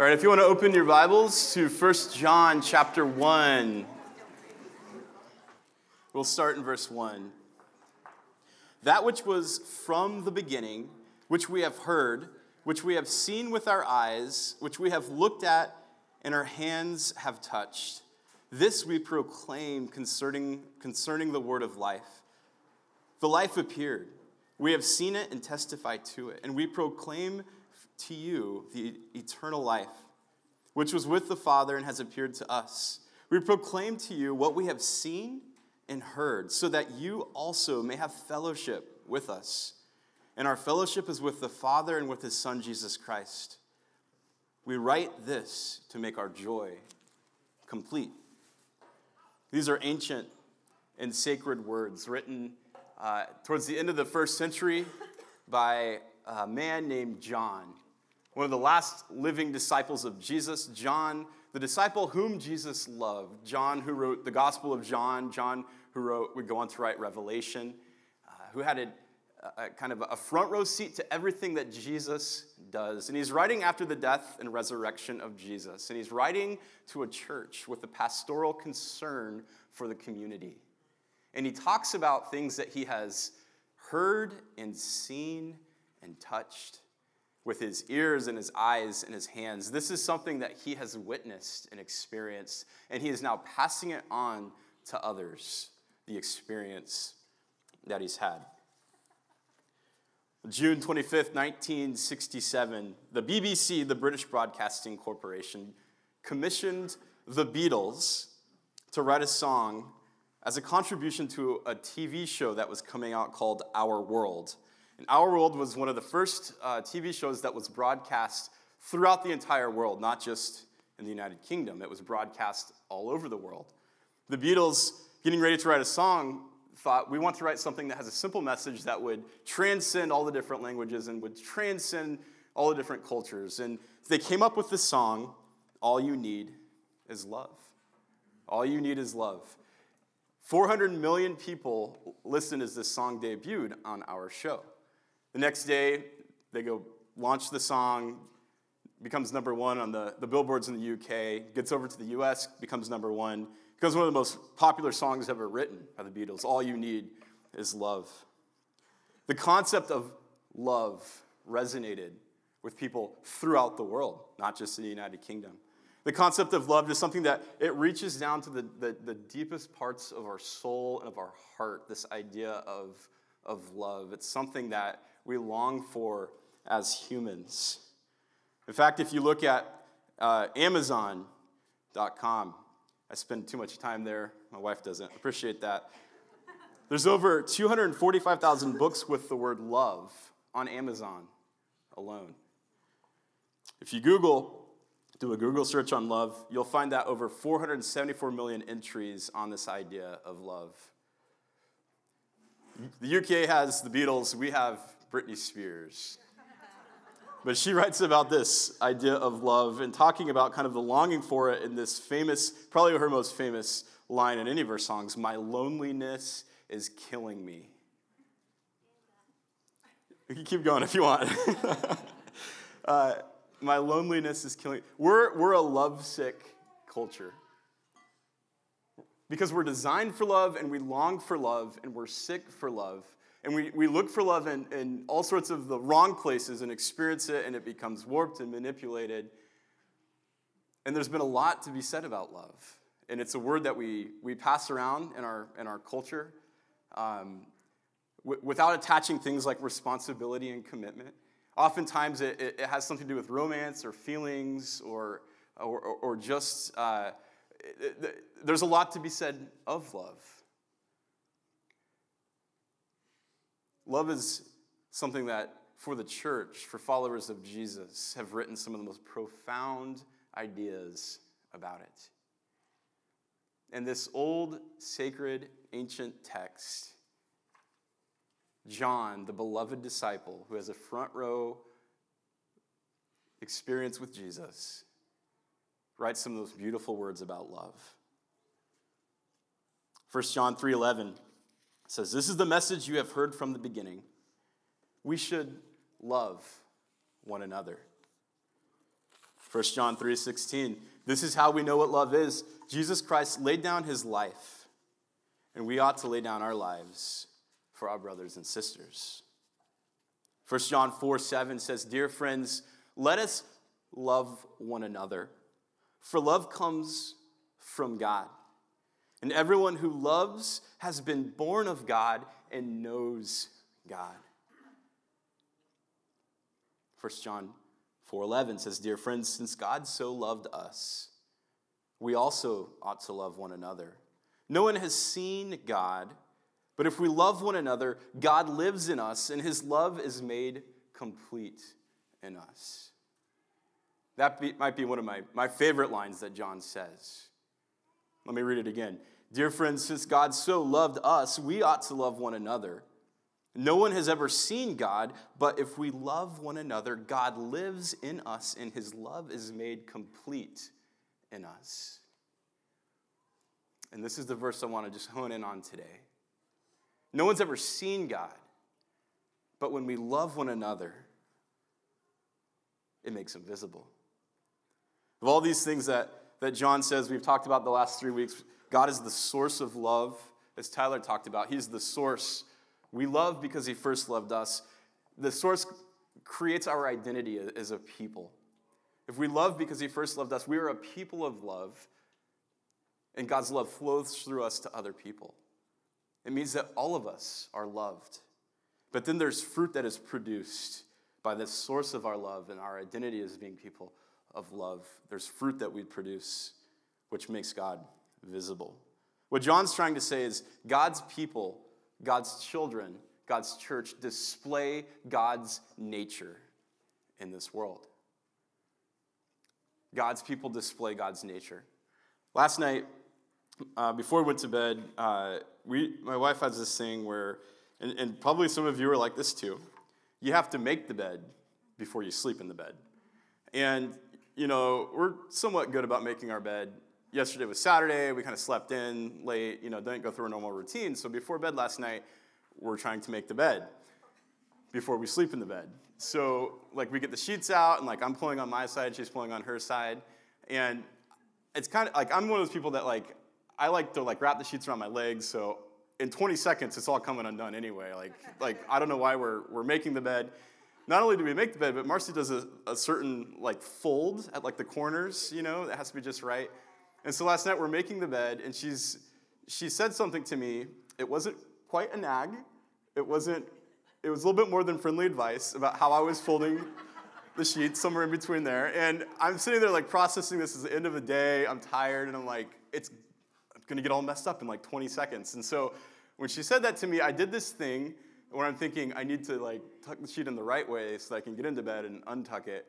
All right, if you want to open your Bibles to 1 John chapter 1, we'll start in verse 1. That which was from the beginning, which we have heard, which we have seen with our eyes, which we have looked at, and our hands have touched, this we proclaim concerning, concerning the word of life. The life appeared. We have seen it and testify to it, and we proclaim to you the eternal life, which was with the Father and has appeared to us. We proclaim to you what we have seen and heard, so that you also may have fellowship with us. And our fellowship is with the Father and with his Son, Jesus Christ. We write this to make our joy complete. These are ancient and sacred words written uh, towards the end of the first century by a man named John one of the last living disciples of Jesus, John, the disciple whom Jesus loved. John, who wrote the Gospel of John, John, who wrote, would go on to write Revelation, uh, who had a, a, kind of a front row seat to everything that Jesus does. And he's writing after the death and resurrection of Jesus. And he's writing to a church with a pastoral concern for the community. And he talks about things that he has heard and seen and touched with his ears and his eyes and his hands. This is something that he has witnessed and experienced, and he is now passing it on to others, the experience that he's had. June 25th, 1967, the BBC, the British Broadcasting Corporation, commissioned the Beatles to write a song as a contribution to a TV show that was coming out called Our World. Our World was one of the first uh, TV shows that was broadcast throughout the entire world, not just in the United Kingdom. It was broadcast all over the world. The Beatles, getting ready to write a song, thought we want to write something that has a simple message that would transcend all the different languages and would transcend all the different cultures. And they came up with the song, All You Need is Love. All You Need is Love. 400 million people listened as this song debuted on our show. The next day, they go launch the song, becomes number one on the, the billboards in the UK, gets over to the US, becomes number one, becomes one of the most popular songs ever written by the Beatles. All you need is love. The concept of love resonated with people throughout the world, not just in the United Kingdom. The concept of love is something that it reaches down to the, the, the, deepest parts of our soul and of our heart, this idea of, of love. It's something that we long for as humans. In fact, if you look at uh, Amazon.com, I spend too much time there. My wife doesn't. Appreciate that. There's over 245,000 books with the word love on Amazon alone. If you Google, do a Google search on love, you'll find that over 474 million entries on this idea of love. The UK has the Beatles, we have Britney Spears. But she writes about this idea of love and talking about kind of the longing for it in this famous, probably her most famous line in any of her songs My loneliness is killing me. You can keep going if you want. uh, my loneliness is killing. We're, we're a lovesick culture. Because we're designed for love and we long for love and we're sick for love. And we, we look for love in, in all sorts of the wrong places and experience it, and it becomes warped and manipulated. And there's been a lot to be said about love. And it's a word that we, we pass around in our, in our culture um, w- without attaching things like responsibility and commitment. Oftentimes, it, it, has something to do with romance or feelings or, or, or just, uh, it, there's a lot to be said of love. Love is something that, for the church, for followers of Jesus, have written some of the most profound ideas about it. In this old, sacred, ancient text, John, the beloved disciple who has a front row experience with Jesus, writes some of those beautiful words about love. 1 John 3:11 says, This is the message you have heard from the beginning. We should love one another. 1 John 3:16. This is how we know what love is. Jesus Christ laid down his life, and we ought to lay down our lives for our brothers and sisters. 1 John 4 7 says, Dear friends, let us love one another, for love comes from God. And everyone who loves has been born of God and knows God. 1 John 4:11 says, "Dear friends, since God so loved us, we also ought to love one another. No one has seen God, but if we love one another, God lives in us and his love is made complete in us." That be, might be one of my, my favorite lines that John says. Let me read it again. Dear friends, since God so loved us, we ought to love one another. No one has ever seen God, but if we love one another, God lives in us and his love is made complete in us. And this is the verse I want to just hone in on today. No one's ever seen God, but when we love one another, it makes him visible. Of all these things that, that John says we've talked about the last three weeks, God is the source of love, as Tyler talked about. He's the source we love because he first loved us. The source creates our identity as a people. If we love because he first loved us, we are a people of love, and God's love flows through us to other people. It means that all of us are loved. But then there's fruit that is produced by the source of our love and our identity as being people of love. There's fruit that we produce, which makes God visible. What John's trying to say is God's people God's children, God's church, display God's nature in this world. God's people display God's nature. Last night, uh, before we went to bed, uh, we, my wife has this thing where, and, and probably some of you are like this too, you have to make the bed before you sleep in the bed. And, you know, we're somewhat good about making our bed yesterday was Saturday. We kind of slept in late, you know, didn't go through a normal routine. So before bed last night, we're trying to make the bed before we sleep in the bed. So like we get the sheets out and like I'm pulling on my side, she's pulling on her side. And it's kind of like I'm one of those people that like I like to like wrap the sheets around my legs so in 20 seconds it's all coming undone anyway. Like like I don't know why we're we're making the bed. Not only do we make the bed, but Marcy does a, a certain like fold at like the corners, you know, that has to be just right. And so last night we're making the bed, and she's she said something to me. It wasn't quite a nag. It wasn't. It was a little bit more than friendly advice about how I was folding the sheets, somewhere in between there. And I'm sitting there like processing this as the end of the day. I'm tired, and I'm like, it's I'm gonna get all messed up in like 20 seconds. And so when she said that to me, I did this thing where I'm thinking I need to like tuck the sheet in the right way so I can get into bed and untuck it.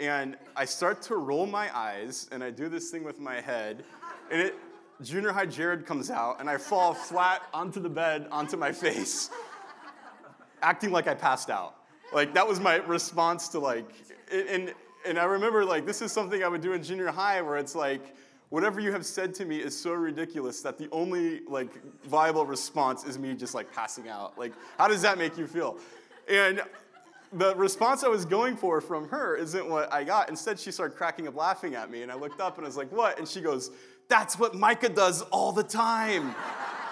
And I start to roll my eyes, and I do this thing with my head, and it, junior high Jared comes out, and I fall flat onto the bed, onto my face, acting like I passed out. Like, that was my response to, like, and, and I remember, like, this is something I would do in junior high where it's like, whatever you have said to me is so ridiculous that the only, like, viable response is me just, like, passing out. Like, how does that make you feel? And the response I was going for from her isn't what I got. Instead, she started cracking up laughing at me, and I looked up and I was like, What? And she goes, That's what Micah does all the time.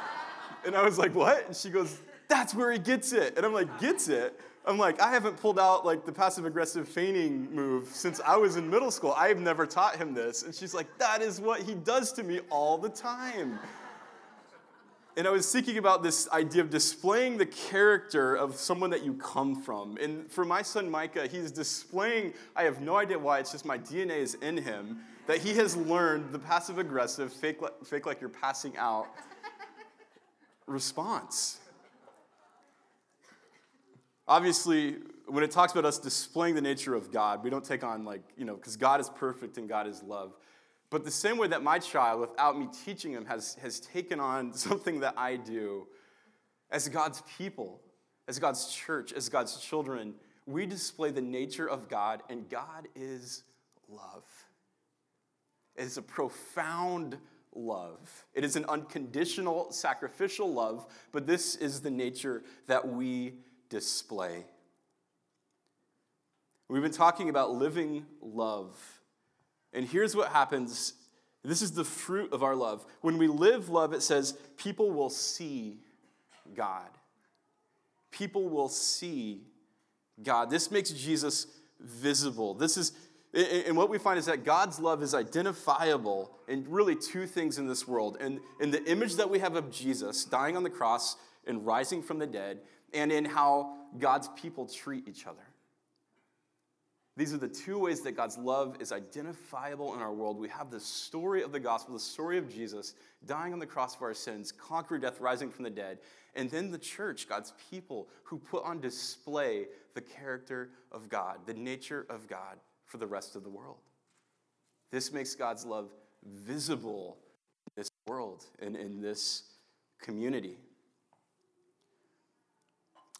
and I was like, What? And she goes, That's where he gets it. And I'm like, Gets it? I'm like, I haven't pulled out like the passive aggressive feigning move since I was in middle school. I have never taught him this. And she's like, That is what he does to me all the time. And I was thinking about this idea of displaying the character of someone that you come from. And for my son Micah, he's displaying, I have no idea why, it's just my DNA is in him, that he has learned the passive aggressive, fake, fake like you're passing out response. Obviously, when it talks about us displaying the nature of God, we don't take on, like, you know, because God is perfect and God is love. But the same way that my child, without me teaching him, has, has taken on something that I do, as God's people, as God's church, as God's children, we display the nature of God, and God is love. It is a profound love. It is an unconditional, sacrificial love, but this is the nature that we display. We've been talking about living love And here's what happens this is the fruit of our love. When we live love, it says people will see God. People will see God. This makes Jesus visible. This is, and what we find is that God's love is identifiable in really two things in this world. And in the image that we have of Jesus dying on the cross and rising from the dead, and in how God's people treat each other. These are the two ways that God's love is identifiable in our world. We have the story of the gospel, the story of Jesus dying on the cross for our sins, conquering death, rising from the dead. And then the church, God's people, who put on display the character of God, the nature of God for the rest of the world. This makes God's love visible in this world and in this community.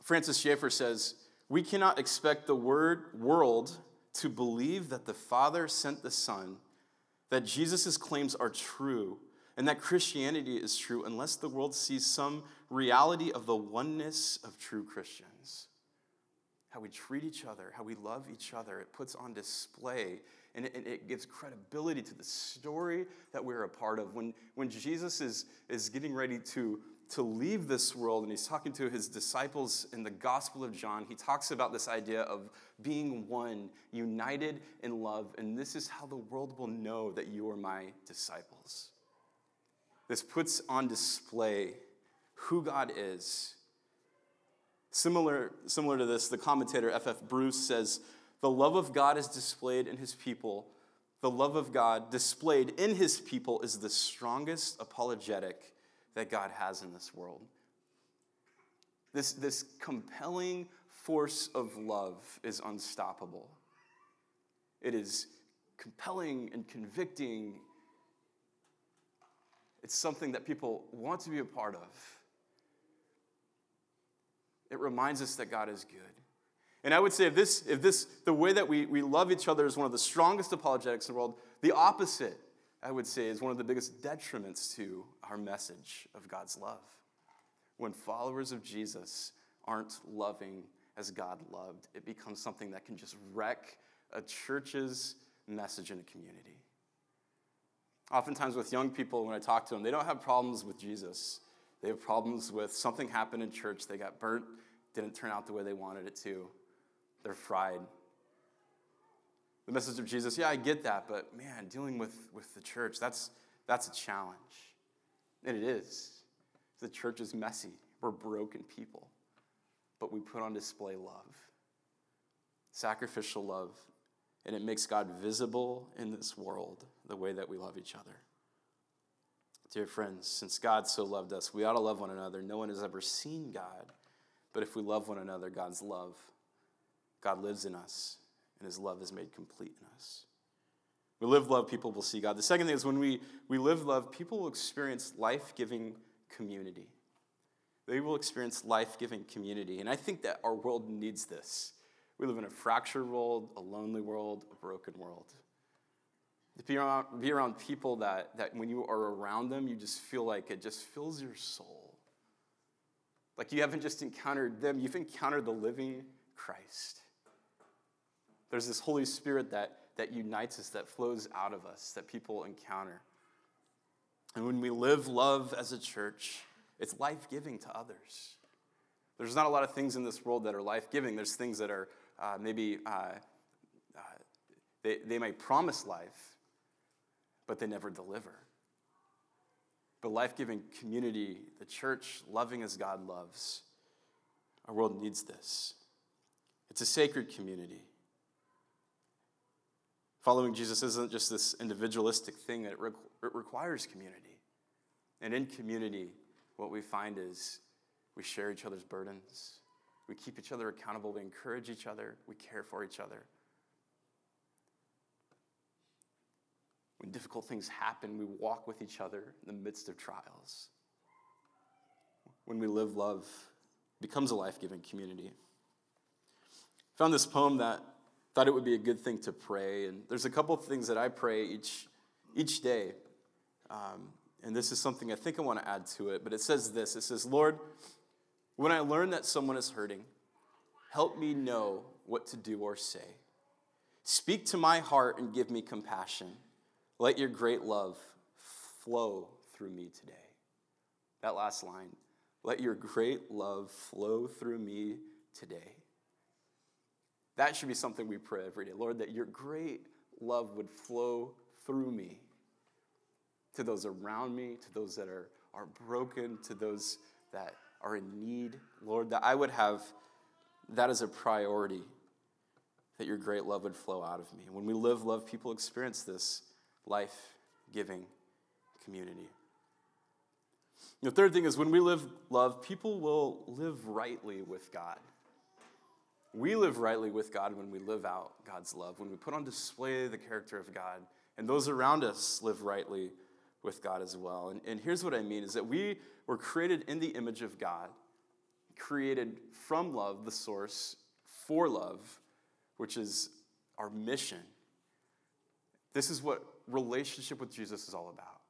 Francis Schaeffer says, we cannot expect the word world to believe that the Father sent the Son, that Jesus' claims are true, and that Christianity is true unless the world sees some reality of the oneness of true Christians. How we treat each other, how we love each other, it puts on display and it, it, gives credibility to the story that we're a part of. When, when Jesus is, is getting ready to to leave this world, and he's talking to his disciples in the Gospel of John. He talks about this idea of being one, united in love, and this is how the world will know that you are my disciples. This puts on display who God is. Similar, similar to this, the commentator F.F. Bruce says, The love of God is displayed in his people. The love of God displayed in his people is the strongest apologetic that God has in this world. This, this compelling force of love is unstoppable. It is compelling and convicting. It's something that people want to be a part of. It reminds us that God is good. And I would say if this, if this, the way that we, we love each other is one of the strongest apologetics in the world, the opposite I would say, is one of the biggest detriments to our message of God's love. When followers of Jesus aren't loving as God loved, it becomes something that can just wreck a church's message in a community. Oftentimes, with young people, when I talk to them, they don't have problems with Jesus. They have problems with something happened in church, they got burnt, didn't turn out the way they wanted it to. They're fried, the message of Jesus, yeah, I get that, but man, dealing with, with the church, that's, that's a challenge. And it is. The church is messy. We're broken people. But we put on display love, sacrificial love, and it makes God visible in this world the way that we love each other. Dear friends, since God so loved us, we ought to love one another. No one has ever seen God, but if we love one another, God's love, God lives in us and his love is made complete in us. We live love, people will see God. The second thing is when we, we live love, people will experience life giving community. They will experience life giving community. And I think that our world needs this. We live in a fractured world, a lonely world, a broken world. To be around, be around people that, that when you are around them, you just feel like it just fills your soul. Like you haven't just encountered them, you've encountered the living Christ. There's this Holy Spirit that, that unites us, that flows out of us, that people encounter. And when we live love as a church, it's life giving to others. There's not a lot of things in this world that are life giving. There's things that are uh, maybe, uh, uh, they, they may promise life, but they never deliver. But life giving community, the church loving as God loves, our world needs this. It's a sacred community. Following Jesus isn't just this individualistic thing, it, re- it requires community. And in community, what we find is we share each other's burdens, we keep each other accountable, we encourage each other, we care for each other. When difficult things happen, we walk with each other in the midst of trials. When we live love, becomes a life giving community. I found this poem that thought it would be a good thing to pray. And there's a couple of things that I pray each, each day. Um, and this is something I think I want to add to it. But it says this It says, Lord, when I learn that someone is hurting, help me know what to do or say. Speak to my heart and give me compassion. Let your great love flow through me today. That last line, let your great love flow through me today. That should be something we pray every day. Lord, that your great love would flow through me to those around me, to those that are, are broken, to those that are in need. Lord, that I would have that as a priority, that your great love would flow out of me. When we live love, people experience this life giving community. The third thing is when we live love, people will live rightly with God. We live rightly with God when we live out God's love, when we put on display the character of God, and those around us live rightly with God as well. And, and here's what I mean is that we were created in the image of God, created from love, the source, for love, which is our mission. This is what relationship with Jesus is all about.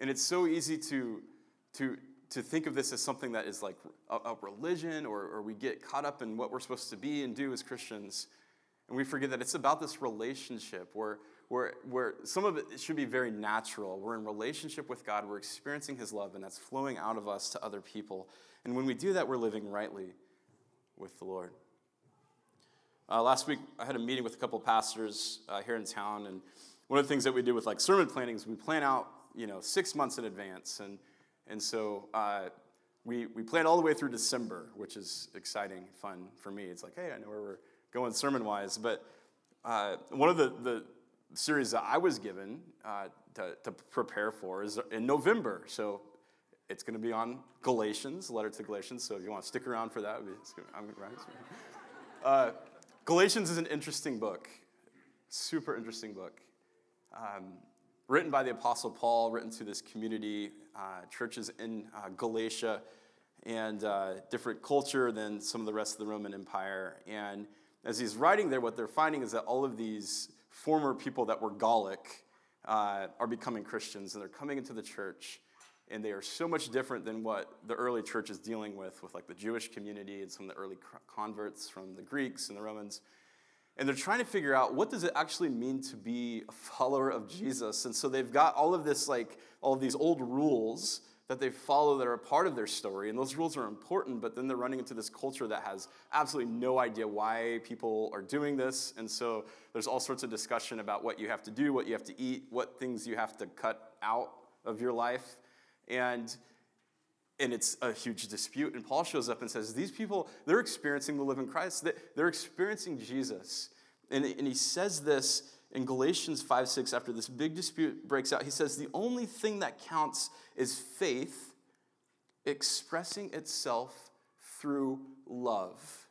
And it's so easy to, to, to think of this as something that is like a, a religion or, or we get caught up in what we're supposed to be and do as Christians. And we forget that it's about this relationship where, where, where some of it should be very natural. We're in relationship with God, we're experiencing His love, and that's flowing out of us to other people. And when we do that, we're living rightly with the Lord. Uh, last week, I had a meeting with a couple pastors uh, here in town, and one of the things that we do with like sermon planning is we plan out, you know, six months in advance, and and so uh, we we plan all the way through December, which is exciting, fun for me. It's like, hey, I know where we're going sermon wise, but uh, one of the the series that I was given uh, to, to prepare for is in November. So it's going to be on Galatians, letter to Galatians. So if you want to stick around for that, I'm right. Uh, Galatians is an interesting book, super interesting book. Um, written by the Apostle Paul, written to this community, uh, churches in uh, Galatia, and uh, different culture than some of the rest of the Roman Empire. And as he's writing there, what they're finding is that all of these former people that were Gallic uh, are becoming Christians and they're coming into the church and they are so much different than what the early church is dealing with, with like the Jewish community and some of the early converts from the Greeks and the Romans. And they're trying to figure out what does it actually mean to be a follower of Jesus. And so they've got all of this, like all of these old rules that they follow that are a part of their story. And those rules are important, but then they're running into this culture that has absolutely no idea why people are doing this. And so there's all sorts of discussion about what you have to do, what you have to eat, what things you have to cut out of your life. And and it's a huge dispute. And Paul shows up and says, These people, they're experiencing the living Christ. They're experiencing Jesus. And, and he says this in Galatians 5 6, after this big dispute breaks out, he says, The only thing that counts is faith expressing itself through love.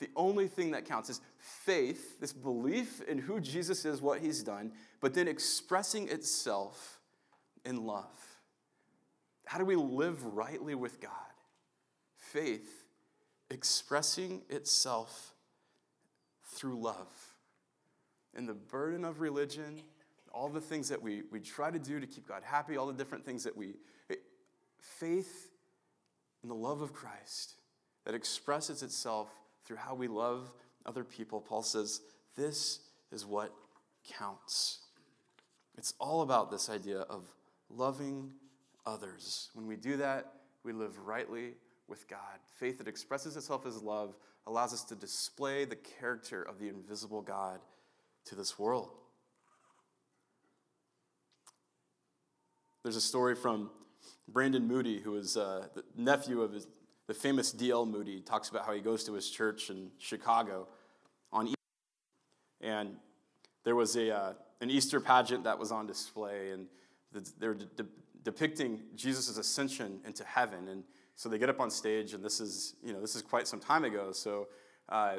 The only thing that counts is faith, this belief in who Jesus is, what he's done, but then expressing itself in love. How do we live rightly with God? Faith expressing itself through love and the burden of religion, all the things that we, we try to do to keep God happy, all the different things that we. Faith in the love of Christ that expresses itself through how we love other people. Paul says, This is what counts. It's all about this idea of loving others. When we do that, we live rightly with God. Faith that expresses itself as love allows us to display the character of the invisible God to this world. There's a story from Brandon Moody, who is uh, the nephew of his, the famous D.L. Moody. talks about how he goes to his church in Chicago on Easter. And there was a, uh, an Easter pageant that was on display, and they're de- de- depicting Jesus' ascension into heaven. And so they get up on stage, and this is, you know, this is quite some time ago. So uh,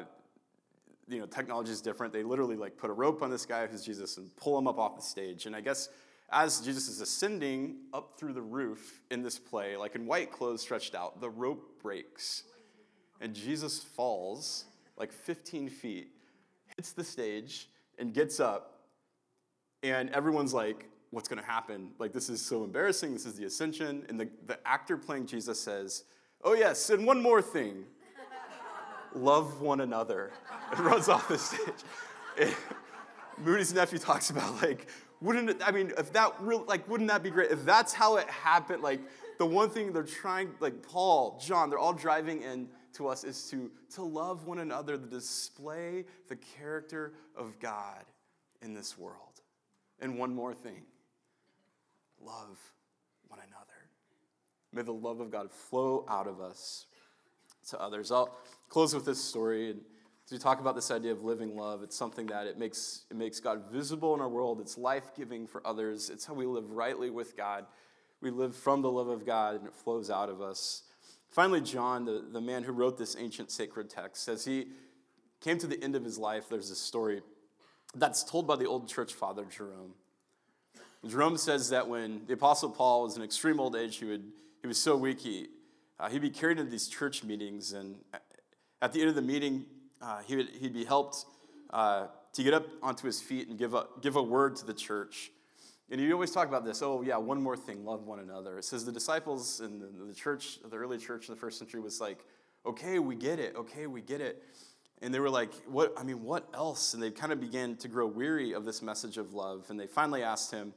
you know, technology is different. They literally like put a rope on this guy who's Jesus and pull him up off the stage. And I guess as Jesus is ascending up through the roof in this play, like in white clothes stretched out, the rope breaks. And Jesus falls like 15 feet, hits the stage, and gets up. And everyone's like, what's going to happen? Like, this is so embarrassing. This is the ascension. And the, the actor playing Jesus says, oh, yes, and one more thing love one another, and runs off the stage. It, Moody's nephew talks about like, wouldn't it, I mean, if that real, like, wouldn't that be great? If that's how it happened, like, the one thing they're trying, like Paul, John, they're all driving in to us is to, to love one another, to display the character of God in this world. And one more thing love one another. May the love of God flow out of us to others. I'll close with this story. And as we talk about this idea of living love, it's something that it makes, it makes God visible in our world. It's life giving for others. It's how we live rightly with God. We live from the love of God, and it flows out of us. Finally, John, the, the man who wrote this ancient sacred text, as he came to the end of his life, there's a story that's told by the old church father, Jerome. Jerome says that when the Apostle Paul was in extreme old age, he, would, he was so weak, he, uh, he'd be carried into these church meetings, and at the end of the meeting, uh, he would, he'd be helped uh, to get up onto his feet and give a, give a word to the church. And you always talk about this oh, yeah, one more thing love one another. It says the disciples in the, the church, the early church in the first century was like, okay, we get it, okay, we get it. And they were like, what, I mean, what else? And they kind of began to grow weary of this message of love. And they finally asked him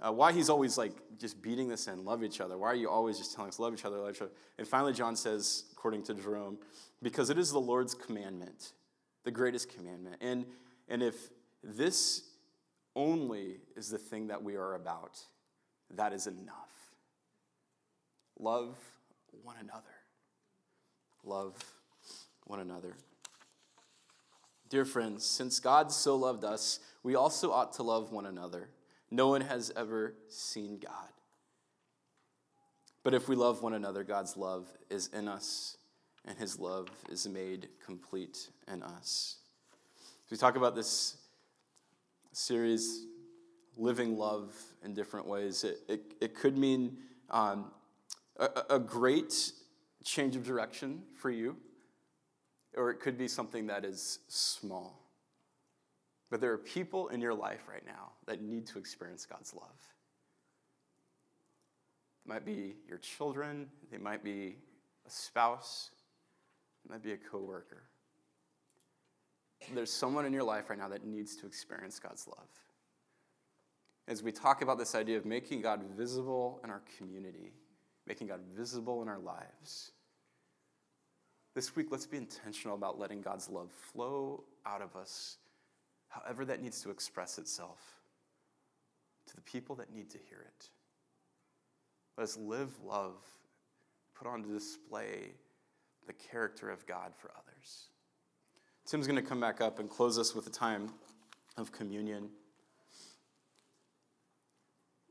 uh, why he's always like just beating this in, love each other. Why are you always just telling us love each other, love each other? And finally, John says, according to Jerome, because it is the Lord's commandment, the greatest commandment. And, and if this only is the thing that we are about. That is enough. Love one another. Love one another. Dear friends, since God so loved us, we also ought to love one another. No one has ever seen God. But if we love one another, God's love is in us, and his love is made complete in us. So we talk about this series, Living Love in different ways. It, it, it could mean um, a, a great change of direction for you, or it could be something that is small. But there are people in your life right now that need to experience God's love. It might be your children, they might be a spouse, it might be a coworker. There's someone in your life right now that needs to experience God's love. As we talk about this idea of making God visible in our community, making God visible in our lives, this week let's be intentional about letting God's love flow out of us, however that needs to express itself, to the people that need to hear it. Let us live love, put on display the character of God for others. Tim's going to come back up and close us with a time of communion.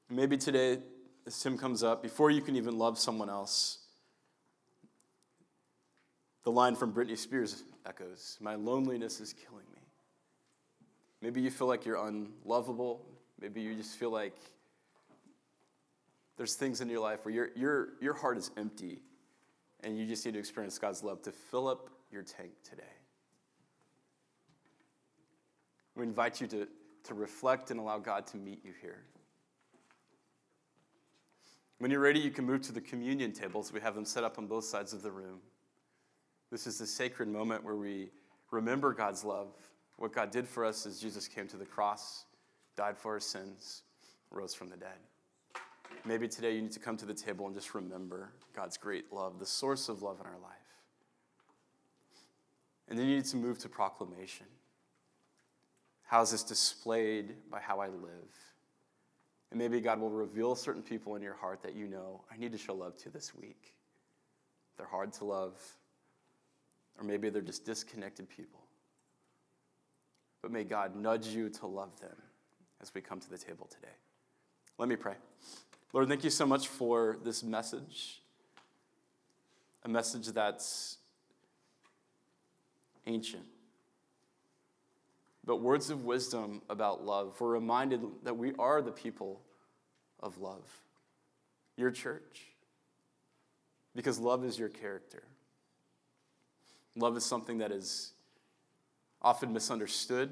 Maybe today, as Tim comes up, before you can even love someone else, the line from Britney Spears echoes My loneliness is killing. Maybe you feel like you're unlovable. Maybe you just feel like there's things in your life where your, your, your heart is empty and you just need to experience God's love to fill up your tank today. We invite you to, to reflect and allow God to meet you here. When you're ready, you can move to the communion tables. We have them set up on both sides of the room. This is the sacred moment where we remember God's love. What God did for us is Jesus came to the cross, died for our sins, rose from the dead. Maybe today you need to come to the table and just remember God's great love, the source of love in our life. And then you need to move to proclamation. How is this displayed by how I live? And maybe God will reveal certain people in your heart that you know I need to show love to this week. They're hard to love, or maybe they're just disconnected people. But may God nudge you to love them as we come to the table today. Let me pray. Lord, thank you so much for this message, a message that's ancient but words of wisdom about love. We're reminded that we are the people of love, your church, because love is your character. Love is something that is often misunderstood.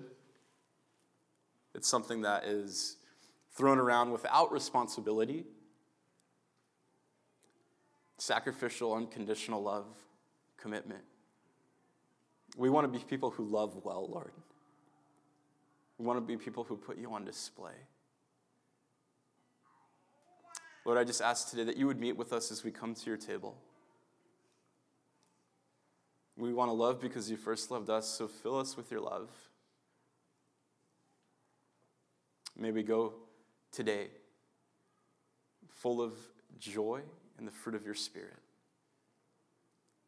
It's something that is thrown around without responsibility. Sacrificial, unconditional love, commitment. We want to be people who love well, Lord. We want to be people who put you on display. Lord, I just ask today that you would meet with us as we come to your table. We want to love because you first loved us, so fill us with your love. May we go today full of joy and the fruit of your Spirit,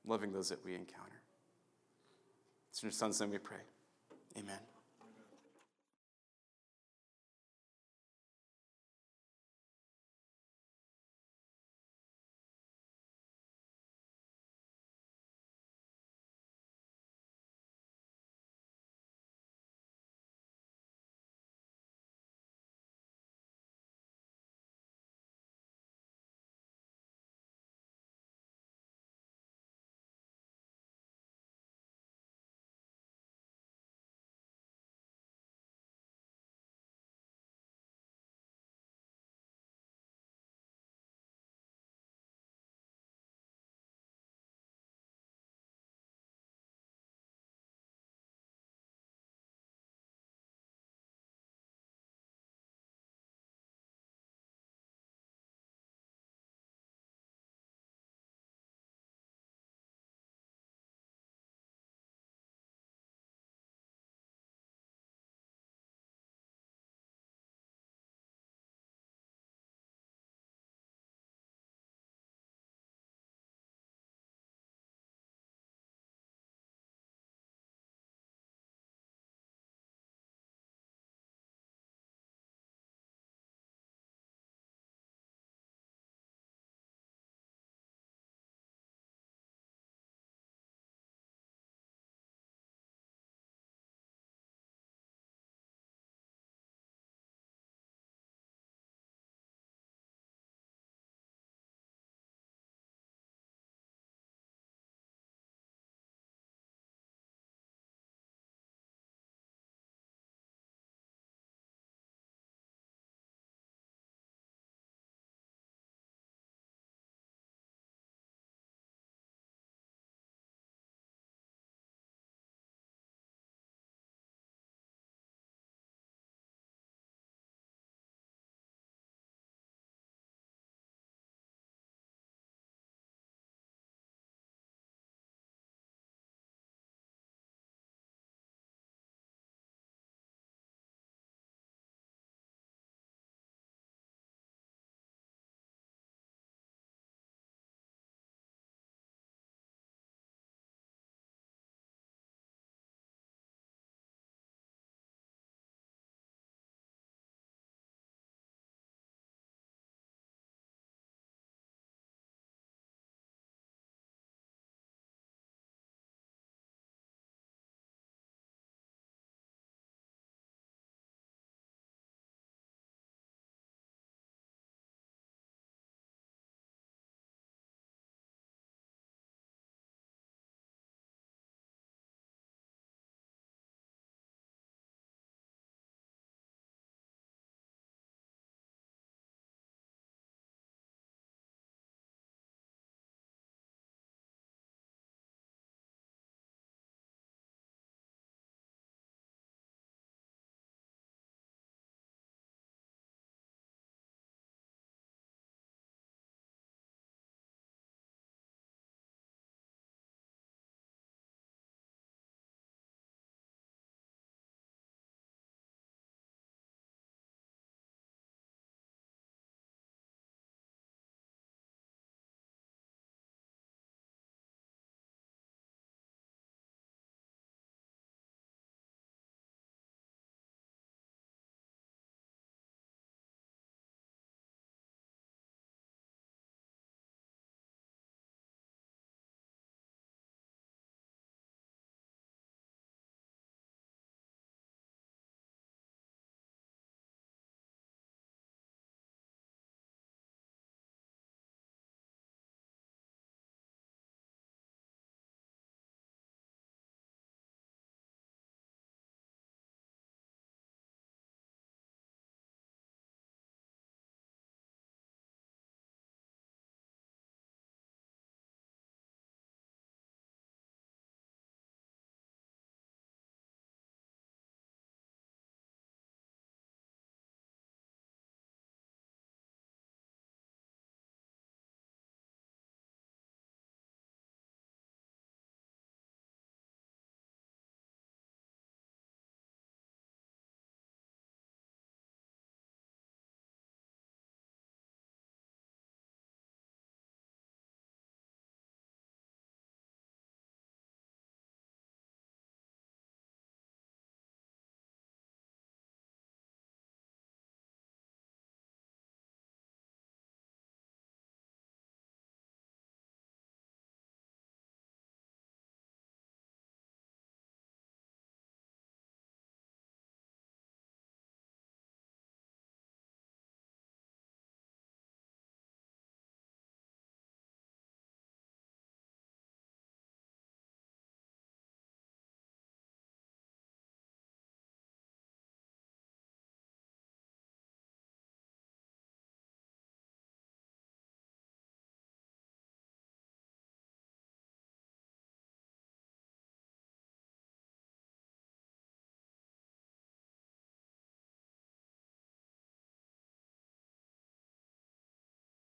loving those that we encounter. It's in your Son's name we pray. Amen.